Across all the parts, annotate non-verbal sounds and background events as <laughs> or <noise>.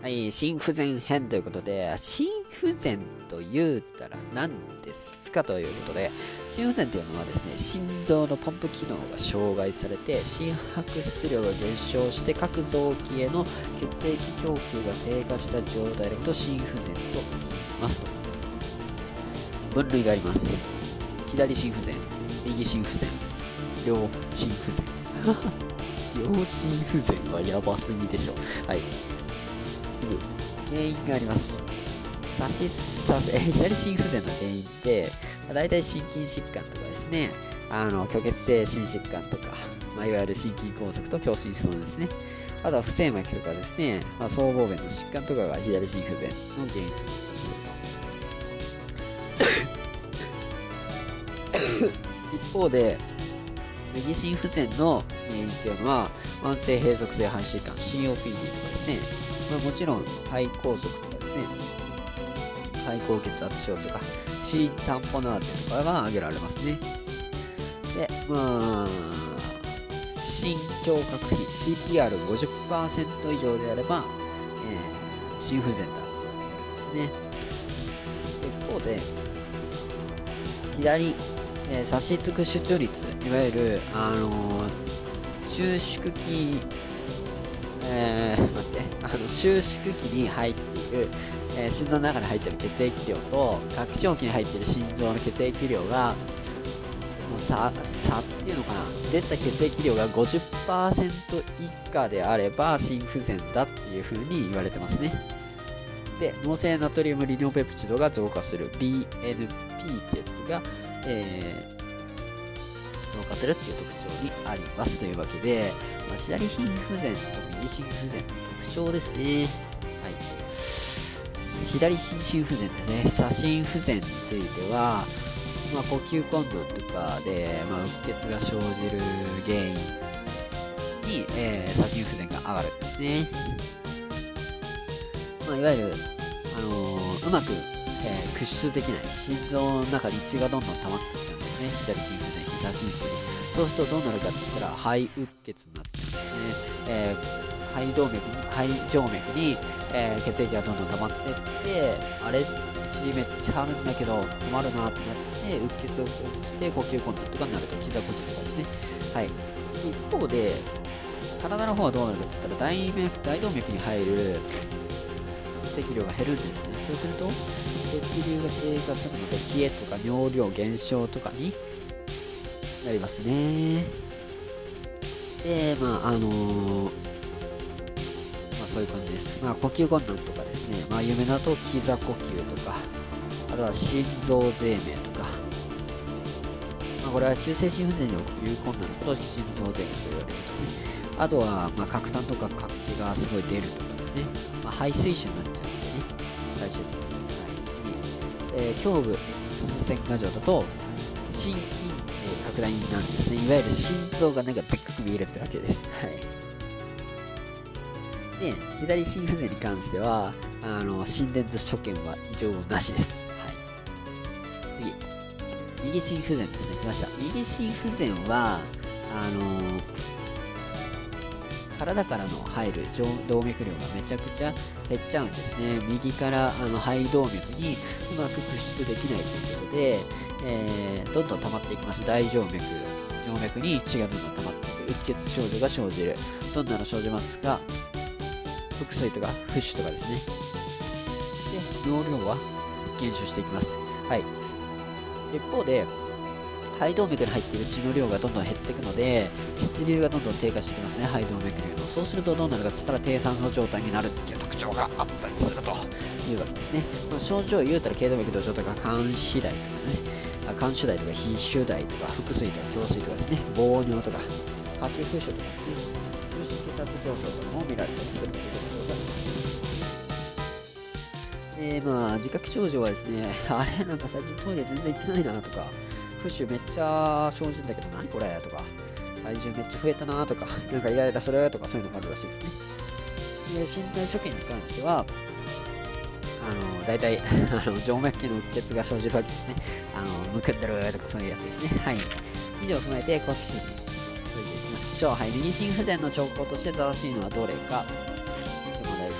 はい、心不全編ということで、心不全と言うたら何ですかということで、心不全というのはですね、心臓のポンプ機能が障害されて、心拍質量が減少して各臓器への血液供給が低下した状態のこと心不全と言いますと。分類があります。左心不全、右心不全、両心不全。<laughs> 両心不全はやばすぎでしょ。はい。次、原因があります。差し、差し、左心不全の原因って、まあ、大体心筋疾患とかですね、あの、虚血性心疾患とか、まあ、いわゆる心筋梗塞と狭心症ですね。あとは不整脈とかですね、まあ、僧帽弁の疾患とかが左心不全の原因となったりす。<laughs> 一方で、右心不全の原因っていうのは、慢性閉塞性肺疾患、COPD とかですね、まあ、もちろん肺梗塞とかですね、肺高血圧症とか、心タンポナーテとかが挙げられますね。で、まあ、心胸郭比 CTR50% 以上であれば、えー、心不全だと言われるんですね。一方で、左、えー、差し付く出張率、いわゆる、あのー、収縮期えー、待って、あの、収縮期に入っている、えー、心臓の中に入っている血液量と、拡張器に入っている心臓の血液量が、もう差、差っていうのかな。出た血液量が50%以下であれば、心不全だっていう風に言われてますね。で、脳性ナトリウムリニオペプチドが増加する BNP ってやつが、えー、増加するっていう特徴にありますというわけで、まあ、左心不全と右心不全の特徴ですね。はい。左心心不全ですね。左心不全については、まあ、呼吸困難とかで、まあ、うっ血が生じる原因に、えー、左心不全が上がるんですね。まあ、いわゆる、あのー、うまく、えー、屈出できない。心臓の中に血がどんどん溜まっていっちゃうんですね。左心不全、左心不全。そうするとどうなるかって言ったら肺うっ血になってですね、えー、肺動脈に肺静脈に、えー、血液がどんどん溜まってってあれ血めっちゃあるんだけど止まるなってなってうっ血を起こして呼吸困難とかになると膝呼吸とかですね。はい。一方で体の方はどうなるかって言ったら大脈大動脈に入る血液量が減るんですね。そうすると血流が低下するので冷えとか尿量減少とかになりますね。で、まあ、あのー、そういう感じです。まあ、呼吸困難とかですね、まあ、有名だと膝呼吸とか、あとは心臓税名とか、まあ、これは急性心不全に呼吸困難と心臓税名と言われるとね。あとは、まあ、角炭とか活気がすごい出るとかですね、まあ、排水腫になっちゃうんでね、最終的に。はい、次、えー、胸部 X 線画像だと、心筋拡大なんですね。いわゆる心臓がなんかでっかく見えるってわけです。はい。で、左心不全に関しては、あの、心電図所見は異常なしです。はい。次。右心不全ですね。来ました。右心不全は、あの体からの入る動脈量がめちゃくちゃ減っちゃうんですね。右からあの肺動脈にうまく屈出できないということで、えー、どんどん溜まっていきます。大静脈、静脈に血がどんどん溜まっていく。うっ血症状が生じる。どんなの生じますか？腹水とか、浮腫とかですね。で、容量は減少していきます。はい。一方で、肺動脈に入っている血の量がどんどん減っていくので、血流がどんどん低下してきますね、肺動脈流の。そうするとどうなるかって言ったら低酸素状態になるっていう特徴があったりするというわけですね。まあ、症状を言うたら頸動脈同調とか肝肥大とかね、肝主題とか非主題とか腹水とか胸水とかですね防尿とか下肢風腫とかですね中心血圧上昇とかも見られたりするということでまあ自覚症状はですね <laughs> あれ？なんか最近トイレ全然行ってないなとか浮腫めっちゃ生じんだけど何これ？とか体重めっちゃ増えたなとか <laughs> なんかイライラするとかそういうのがあるらしいですねで身体所見に関してはあの大体 <laughs> あの静脈系のうっ血が生じるわけですね。あのむくんでるとかそういうやつですね。はい。以上を踏まえて、好奇心に続いていきましょう。はい。右心不全の兆候として正しいのはどれか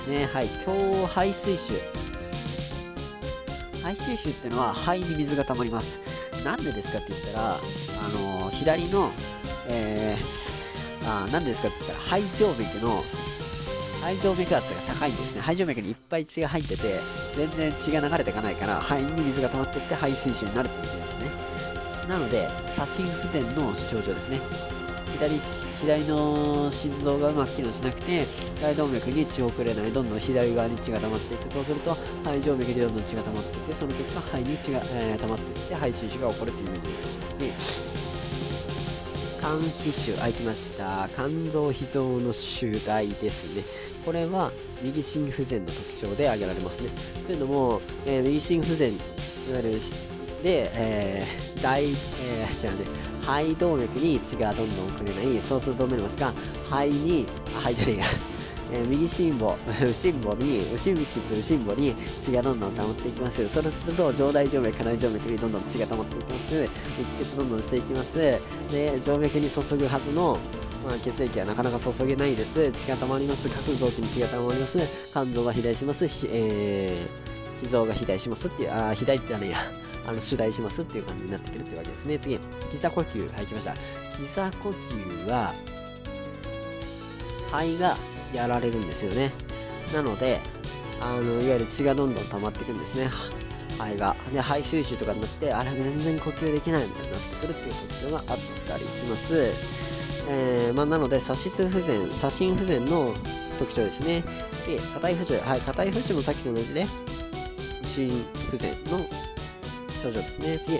ね。はい。強排水臭。排水臭っていうのは肺に水が溜まります。なんでですかって言ったら、あのー、左の、えー、あなんでですかって言ったら、肺静脈の、肺静脈圧が高いんですね。肺静脈にいっぱい血が入ってて、全然血が流れていかないから、肺に水が溜まっていって肺水腫になるってことですね。なので、左心不全の症状ですね。左左の心臓がうまく機能しなくて大動脈に血を送れないどんどん左側に血が溜まっていくそうすると肺静脈にどんどん血が溜まっていってその結果肺に血が、えー、溜まっていって肺水腫が起こるというイメージです。ね肝皮腫あきました。肝臓脾臓の腫大ですね。これは右心不全の特徴で挙げられますね。というのも、えー、右心不全いわゆるで、えー、大、えー、じゃあね、肺動脈に血がどんどん送れない、そうするとどうなりますか、肺に、肺じゃねえや、えー、右心房、右心房に、右心室、右心房に血がどんどん溜まっていきます。そうすると、上大静脈、下大静脈にどんどん血が溜まっていきます。出血どんどんしていきます。で、静脈に注ぐはずの、まあ、血液はなかなか注げないです。血が溜まります。各臓器に血が溜まります。肝臓が肥大します。えー、脾臓が肥大しますっていう、あ、肥大ってじゃねえや。あの、主題しますっていう感じになってくるってわけですね。次、膝呼吸。はい、来ました。膝呼吸は、肺がやられるんですよね。なので、あの、いわゆる血がどんどん溜まっていくんですね。肺が。で、肺収集とかになって、あれ、全然呼吸できないみたいになってくるっていうことがあったりします。えー、まあ、なので、左室不全、左心不全の特徴ですね。で、硬い不腫。はい、硬い不腫もさっきと同じで、心不全の症状ですね。次、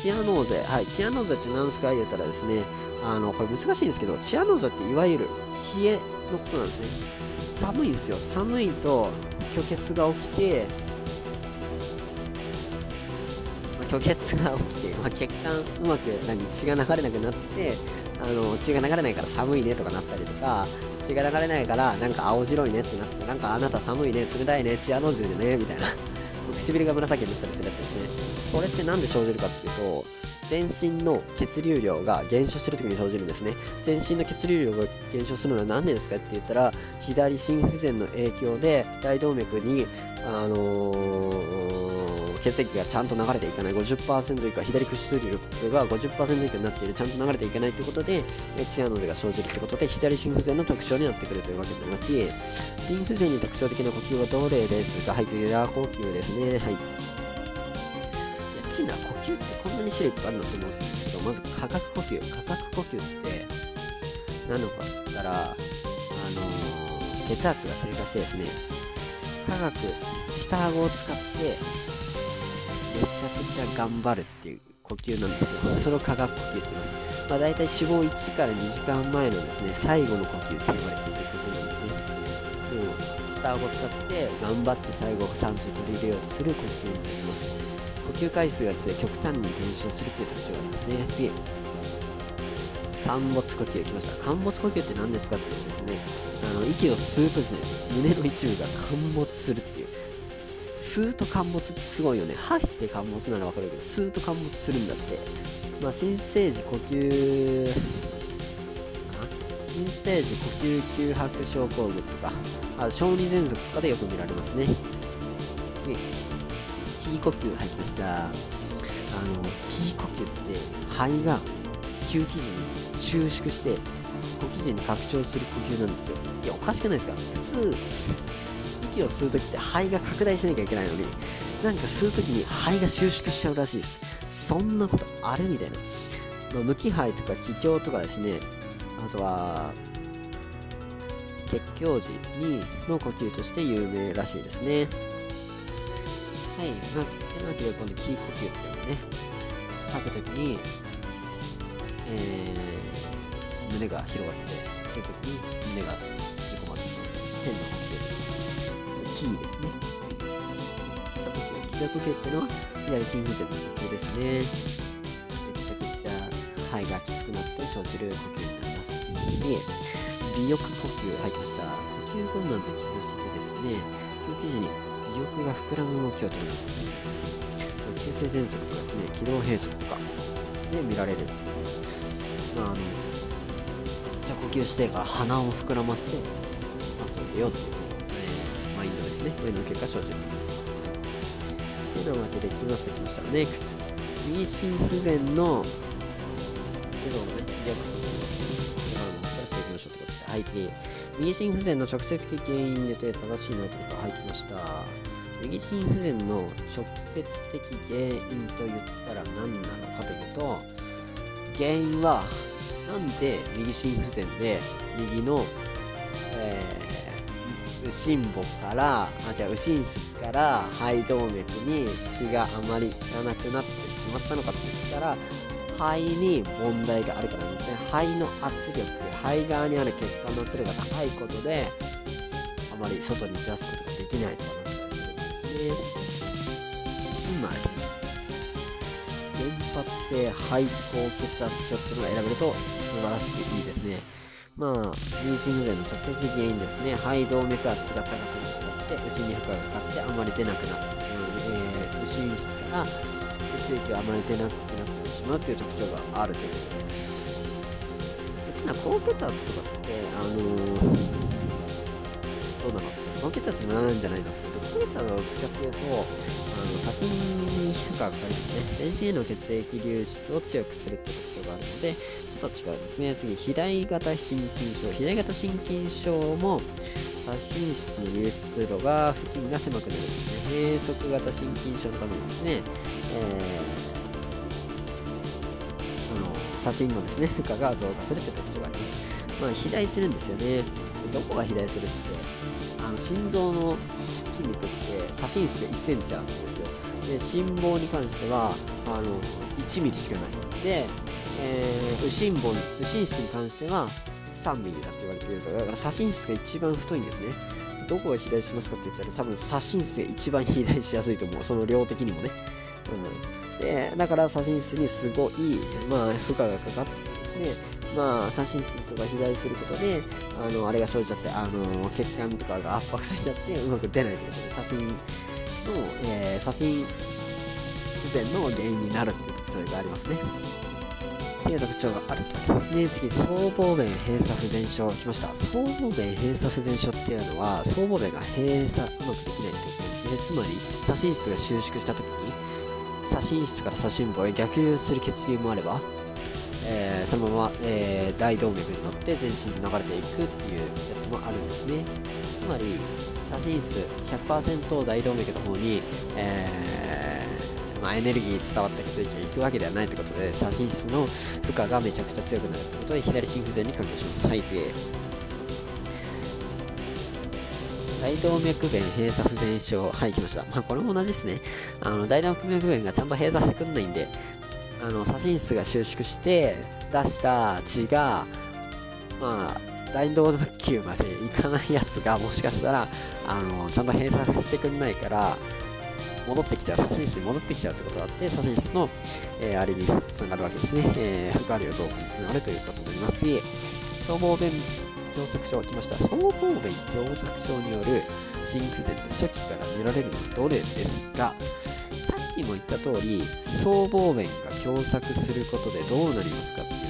チアノーゼ。はい、チアノーゼって何ですか言ったらですね、あの、これ難しいんですけど、チアノーゼっていわゆる冷えのことなんですね。寒いんですよ。寒いと虚血が起きて、ま、虚血が起きて、まあ、血管うまく何血が流れなくなって、あの血が流れないから寒いねとかなったりとか、血が流れないからなんか青白いねってなって、なんかあなた寒いね、冷たいね、チアノーゼでね、みたいな。唇が紫になったりするやつですね。これって何で生じるかっていうと、全身の血流量が減少してる時に生じるんですね。全身の血流量が減少するのは何でですかって言ったら、左心不全の影響で大動脈に、あのー、血液がちゃんと流れていかない、50%以下、左屈出力が50%以下になっている、ちゃんと流れていかないということで、チアノデが生じるということで、左心不全の特徴になってくるというわけになりますし、心不全に特徴的な呼吸はどれですかはい、クリア呼吸ですね。はい。チな呼吸ってこんなに種類いっぱいあるのと思うんですけど、まず価格呼吸。価格呼吸って何のかっつったら、あのー、血圧が低下してですね、科学、下顎を使って、めちゃくちゃ頑張るっていう呼吸なんですよ。それを科学呼吸って言います。まあ、大体死亡1から2時間前のですね、最後の呼吸って言われていることなんですね。う、下顎を使って頑張って最後酸素を取り入れようとする呼吸になります。呼吸回数がですね、極端に減少するっていう特徴がありますね。次。陥没呼吸来ました。陥没呼吸って何ですかっていうとですね、あの、息を吸うとですね、胸の一部が陥没するっていう。吸うと陥没ってすごいよね。吐いて陥没ならわかるけど、吸うと陥没するんだって。まあ、新生児呼吸、新生児呼吸吸白症候群とか、あ小児喘息とかでよく見られますね。キー呼吸入りました。あの、キー呼吸って肺が吸気時に収縮して呼気時に拡張する呼吸なんですよ。いや、おかしくないですか？普通、息を吸う時って肺が拡大しなきゃいけないのに、なんか吸う時に肺が収縮しちゃうらしいです。そんなことあるみたいな。まあ、無気肺とか気胸とかですね、あとは、血胸時にの呼吸として有名らしいですね。はい。まあ、というわけで、このキー呼吸っていうのね、吐くときに、えー、胸が広がって、吸うときに胸が縮こまって、変な呼吸。キーですね。さて、気呼吸っていうのは、左心不全の呼吸ですね。めちゃくちゃ肺がきつくなって生じる呼吸になります。で、微翼呼吸入りました。呼吸困難と気してですね、吸時に意欲が膨らむ動きを取ることになります。急性喘息とかですね、気道閉塞とかで見られる。まあ、あの、じゃあ呼吸してから鼻を膨らませて酸素を入れようという、上の結果生じるんです。というわけで、来ました、来ました。NEXT。右心不全の、けどね、いや、していきましょうということで、はい、次。右心不全の直接的原因でという正しいノートが入ってました。右心不全の直接的原因と言ったら何なのかというと、原因は、なんで右心不全で右の、えー、右心房から、あ、じゃあ右心室から肺動脈に血があまりいかなくなってしまったのかって言ったら、肺に問題があるからですね。肺の圧力、肺側にある血管の圧力が高いことで、あまり外に出すことができないとかなったりするんですね。つまり、原発性肺高血圧症っていうのが選べると素晴らしくいいですね。まあ、妊娠不全の直接原因ですね。肺動脈圧が高くなって、牛に負荷がかかってあまり出なくなって、えー、牛室から血液があまり出なくなってしまうという特徴があるということです。別な高血圧とかって、あのー、どうなの高血圧にな？らないんじゃないの高血圧はどっちかっていうと、あの、写真に負荷がかかりますね。全身への血液流出を強くするっていう特徴があるので、と違うんですね。次、肥大型心筋症。肥大型心筋症も、左心室の流出路が、付近が狭くなるんですね。閉塞型心筋症のためにですね、えー、あの、左心のですね、<laughs> 負荷が増加するという特徴があります。まあ、肥大するんですよね。どこが肥大するって、あの、心臓の筋肉って左心室が1センチあるんですよ。で、心房に関しては、あの、1ミリしかない。で、えー、右心房、右心室に関しては3ミリだって言われていると。だから左心室が一番太いんですね。どこが肥大しますかって言ったら多分左心室が一番肥大しやすいと思う。その量的にもね。うん。で、だから左心室にすごい、まあ、負荷がかかってですね、まあ、左心室とか肥大することで、あの、あれが生じちゃって、あの、血管とかが圧迫されちゃって、うまく出ないということで、左心の、えー、左心不全の原因になるっていう特徴がありますね。っていう特徴があるとですね。次、僧帽弁閉鎖不全症。来ました。僧帽弁閉鎖不全症っていうのは、僧帽弁が閉鎖うまくできないってことですね。つまり、左心室が収縮した時に、左心室から左心房へ逆流する血流もあれば、えー、そのまま、えー、大動脈に乗って全身に流れていくっていうやつもあるんですね。つまり、左心室100%大動脈の方に、えー、ま、エネルギー伝わった血液が行くわけではないということで、左心室の負荷がめちゃくちゃ強くなるということで、左心不全に関係します。はい、次。大動脈弁閉鎖不全症。はい、来ました。まあ、これも同じですね。あの、大動脈弁がちゃんと閉鎖してくんないんで、あの、左心室が収縮して出した血が、まあ、大動脈球まで行かないやつが、もしかしたら、あの、ちゃんと閉鎖してくんないから、戻ってきちゃう、左心室に戻ってきちゃうってことがあって、左心室の、えー、あれにつながるわけですね。えー、負荷量増加につながるということになります。次、僧帽弁狭窄症来ました。僧帽弁狭窄症による心不全で初期から見られるのはどれですが、っきも言った通り、僧帽弁が狭窄することでどうなりますかっていう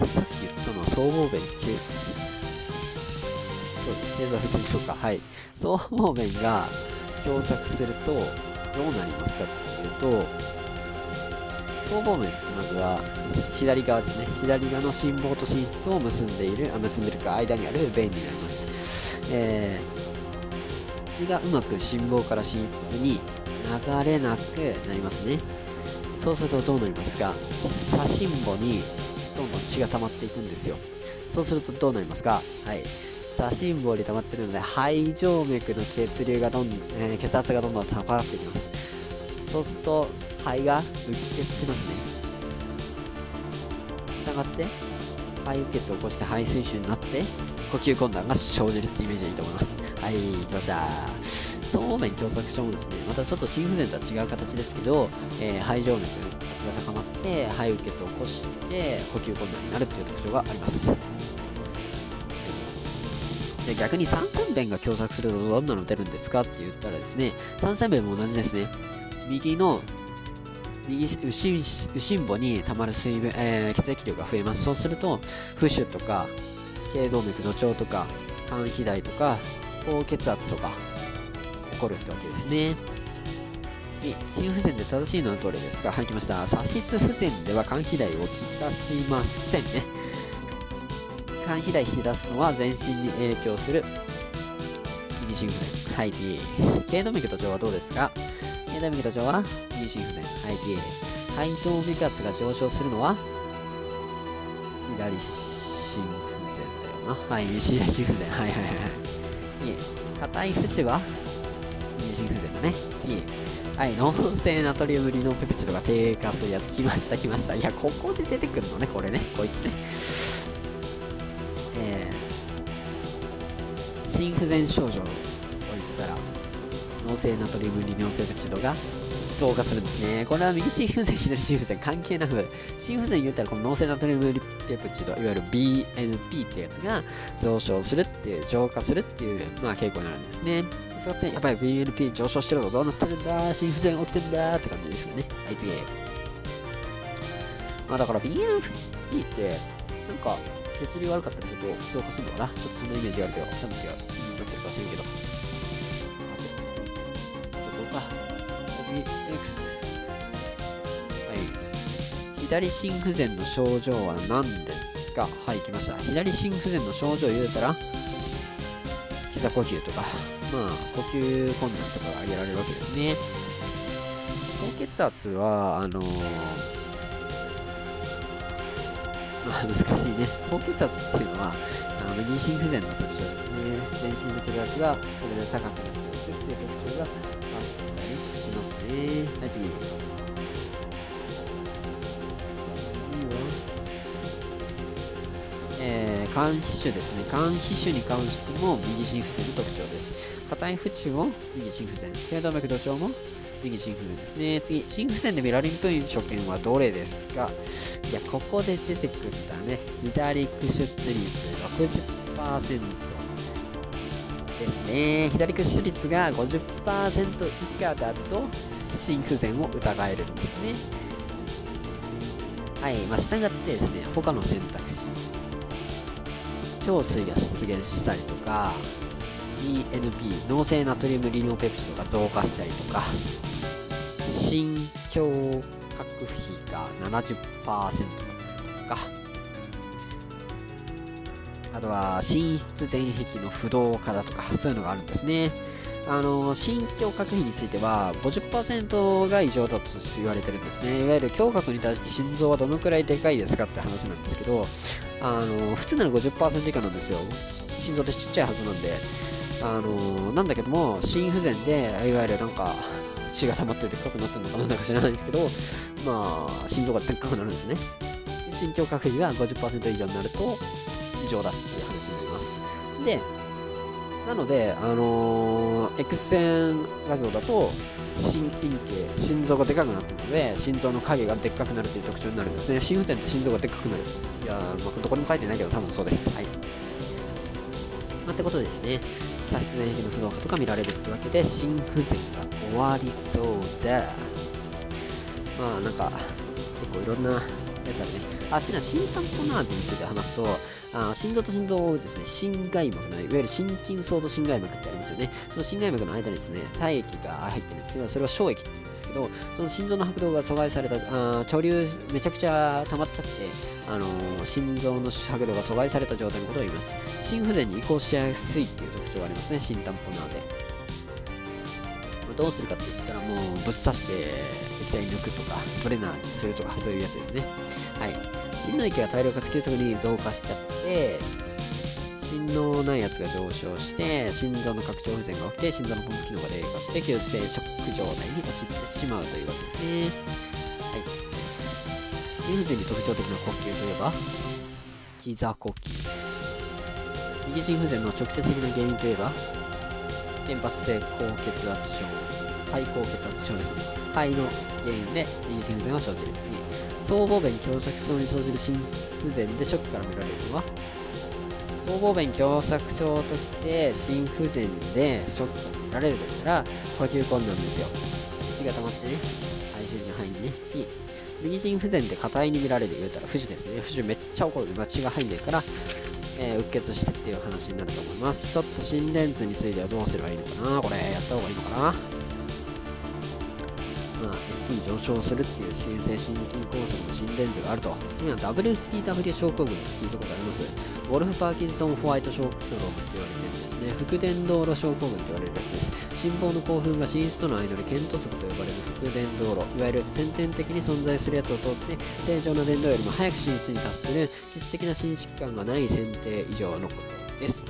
と、え、さっき言ったのは僧帽弁っていう、そうです、経済不全症か。はい。僧帽弁が狭窄するとどうなりますかっていうと、僧帽弁ってまずは左側ですね。左側の心房と心室を結んでいる、あ結んでるか間にある弁になります。えー、血がうまく心房から心室に流れなくなりますね。そうするとどうなりますか？左心房にどんどん血が溜まっていくんですよ。そうするとどうなりますか？はい。左心房に溜まってるので、肺静脈の血流がどん、えー、血圧がどんどん高まっていきます。そうすると、肺がうっ血しますね。しがって、肺うっ血を起こして肺水腫になって、呼吸困難が生じるってイメージでいいと思います。はい、来ました。そうめん狭窄症もですね、またちょっと心不全とは違う形ですけど、えー、肺静脈の血圧が高まって、肺うっ血を起こして、呼吸困難になるという特徴があります。で逆に三線弁が狭窄するとどんなの出るんですかって言ったらですね、三線弁も同じですね。右の右右心右心房に溜まる水分、えー、血液量が増えます。そうすると、浮腫とか、頸動脈の腸とか、肝肥大とか、高血圧とか起こるってわけですね次心不全で正しいのはどれですか？はい来ました左室不全では肝肥大をきたしませんね肝肥大引き出すのは全身に影響する。右心不全はい次。頸動脈と上はどうですか？頸動脈と上は右心不全はい次。肺動脈圧が上昇するのは左心不全だよな。はい右心不全はいはいはい。次。硬い節は右心不全だね。次。はい脳性ナトリウムリノンペプチドが低下するやつ。来ました来ました。いやここで出てくるのねこれね。こいつね。心不全症状を言ったら脳性ナトリウムリノペプチドが増加するんですね。これは右心不全、左心不全関係なく、心不全言ったらこの脳性ナトリウムリペプチド、いわゆる BNP ってやつが上昇するっていう、浄化するっていう、まあ、傾向になるんですね。そうやって、やっぱり BNP 上昇してるのどうなってるんだ心不全起きてるんだって感じですよね。はい、次。まあだから BNP って、なんか、血流悪かったりすると浄化するのかな？ちょっとそんなイメージあるけど、多分違う。なってるかしらんけど。ちょっとか。X はい。左心不全の症状は何ですか？はい来ました。左心不全の症状言うたら膝呼吸とかまあ呼吸困難とかが挙げられるわけですね。高血圧はあのー、まあ難しいね。高血圧っていうのはあの右心不全の特徴ですね全身の血圧がそれで高くなっていくっていう特徴があったりしますねはい次えー、肝皮腫ですね。肝皮腫に関しても右心不全の特徴です。硬い縁も右心不全。頸動脈土調も右心不全ですね。次、心不全でミラリン分所見はどれですか？いや、ここで出てくるんだね。左区出率60%ですね。左区出率が50%以下だと心不全を疑えるんですね。はい、まあ、従ってですね、他の選択肢。胸水が出現したりとか ENP 脳性ナトリウムリニオペプチドが増加したりとか心胸郭比が70%とか。あとは心室全壁の不動化だとかそういうのがあるんですね。あの心胸郭比については50%が異常だと言われてるんですね。いわゆる胸郭に対して心臓はどのくらいでかいですかって話なんですけどあの普通なら50%以下なんですよ。心臓ってちっちゃいはずなんで。あのなんだけども心不全でいわゆるなんか血が溜まってでっかくなってるのかなんか知らないですけどまあ心臓がでっかくなるんですね心境確認が50%以上になると異常だっていう話になりますでなので、あのー、X 線画像だと心陰茎、心臓がでかくなってるので、心臓の影がでっかくなるという特徴になるんですね。心不全って心臓がでっかくなる。いやー、まあ、どこにも書いてないけど、多分そうです。はい。まあ、ってことですね、左室全壁の不動化とか見られるってわけで、心不全が終わりそうだ。まあ、なんか、結構いろんなやつあるね。あ、ちなみに心タンポナーゼについて話すと、あ心臓と心臓をですね、心外膜の、いわゆる心筋層と心外膜ってありますよね。その心外膜の間にですね、体液が入ってるんですけど、それを小液って言うんですけど、その心臓の拍動が阻害された、あ潮流めちゃくちゃ溜まっちゃって、あのー、心臓の拍動が阻害された状態のことを言います。心不全に移行しやすいっていう特徴がありますね、心タンポナーで。どうするかって言ったらもうぶっ刺して液体抜くとかトレーナーにするとかそういうやつですねはい心の液が大量かつ急速に増加しちゃって心脳内圧が上昇して心臓の拡張不全が起きて心臓のポンプ機能が低下して急性ショック状態に陥ってしまうというわけですねはい心不全に特徴的な呼吸といえば膝呼吸。右心不全の直接的な原因といえば原発性高血圧症肺高血圧症ですね。肺の原因で右心不全が生じる。次僧帽弁狭窄症に生じる心不全でショックから見られるのは僧帽弁狭窄症ときて心不全でショックが見られるとしたら呼吸困難ですよ。血が溜まってね肺周囲の範囲にね。次右心不全で硬いに見られる言うたら不治ですね。不治めっちゃ起こる、まあ、血が入んないからえー、うっ血してっていう話になると思います。ちょっと心電図についてはどうすればいいのかな。これやった方がいいのかな。まあ、ST 上昇するっていう新生心筋梗塞の心電図があると。次は WPW 症候群っていうところがあります。ウォルフ・パーキンソン・ホワイト症候群って言われてるんですね。副伝導路症候群と言われるやつです。心房の興奮が心室との間で腱突足と呼ばれる副伝導路いわゆる先天的に存在するやつを通って正常な伝導よりも早く心室に達する基礎的な心疾患がない選定以上のことです、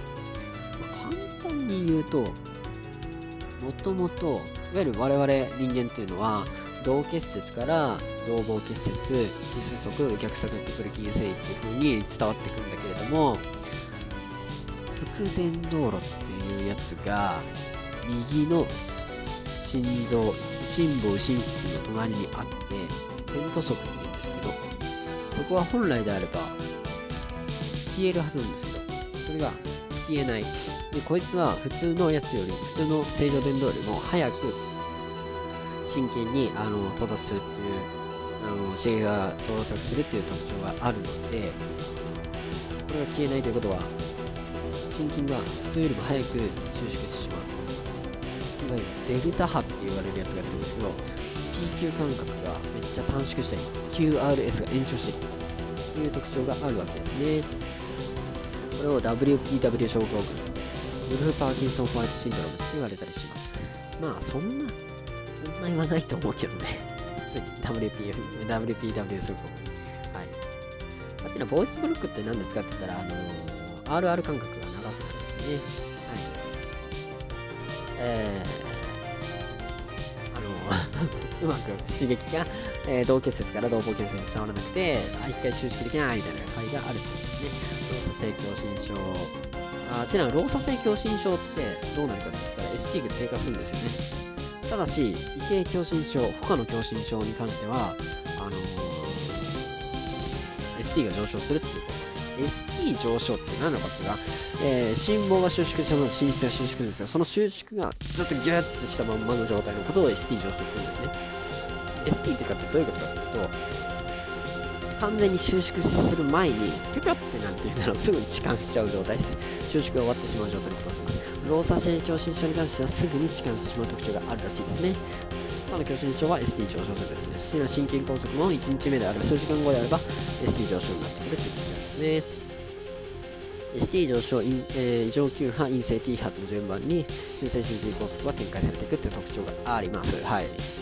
まあ、簡単に言うともともといわゆる我々人間っていうのは同結節から同房結節、奇数足、逆鎖骨筋繊維っていう風に伝わってくんだけれども、副伝導路っていうやつが右の心臓、心房心室の隣にあって、テント足って言うんですけど、そこは本来であれば消えるはずなんですけど、それが消えない。で、こいつは普通のやつより、普通の正常伝導よりも早く真剣にあの到達するっていうあの刺激が到達するっていう特徴があるのでこれが消えないということは心筋が普通よりも早く収縮してしまういデルタ波って言われるやつが出るんですけど PQ 間隔がめっちゃ短縮したり QRS が延長しているという特徴があるわけですねこれを WPW 症候群ウルフ・パーキンソン・ホワイトシンドロームって言われたりしますまあそんなそんな言わないと思うけどね。<laughs> 普通に WP、WPW すると。はい。あっちのボイスブロックって何ですかって言ったら、あのー、RR 感覚が長くなるんですね。えー、あの、<laughs> うまく刺激が、えー、同結節から同房結節に伝わらなくて、あ、一回収縮できないみたいな場合があるとですね。動作性狭心症。あちなみに、労作性狭心症ってどうなるかって言ったら ST が低下するんですよね。ただし、異形狭心症、他の狭心症に関しては、あのー、ST が上昇するっていうこと。ST 上昇って何なのかっていうのは、えー、心房が収縮したまま心室が収縮するんですけど、その収縮がずっとギュッとしたまんまの状態のことを ST 上昇って言うんですね。ST ってかってどういうことかっていうと、完全に収縮する前に、ピョピョってなんて言ったらすぐに痴漢しちゃう状態です。収縮が終わってしまう状態のことをします。労作性狭心症に関してはすぐに痴漢してしまう特徴があるらしいですね。他の狭心症は ST 上昇するですね。心筋梗塞も1日目であれば数時間後であれば ST 上昇になってくるということですね。ST 上昇、えー、上級派、陰性 T 波の順番に、急性心筋梗塞は展開されていくという特徴があります。はい。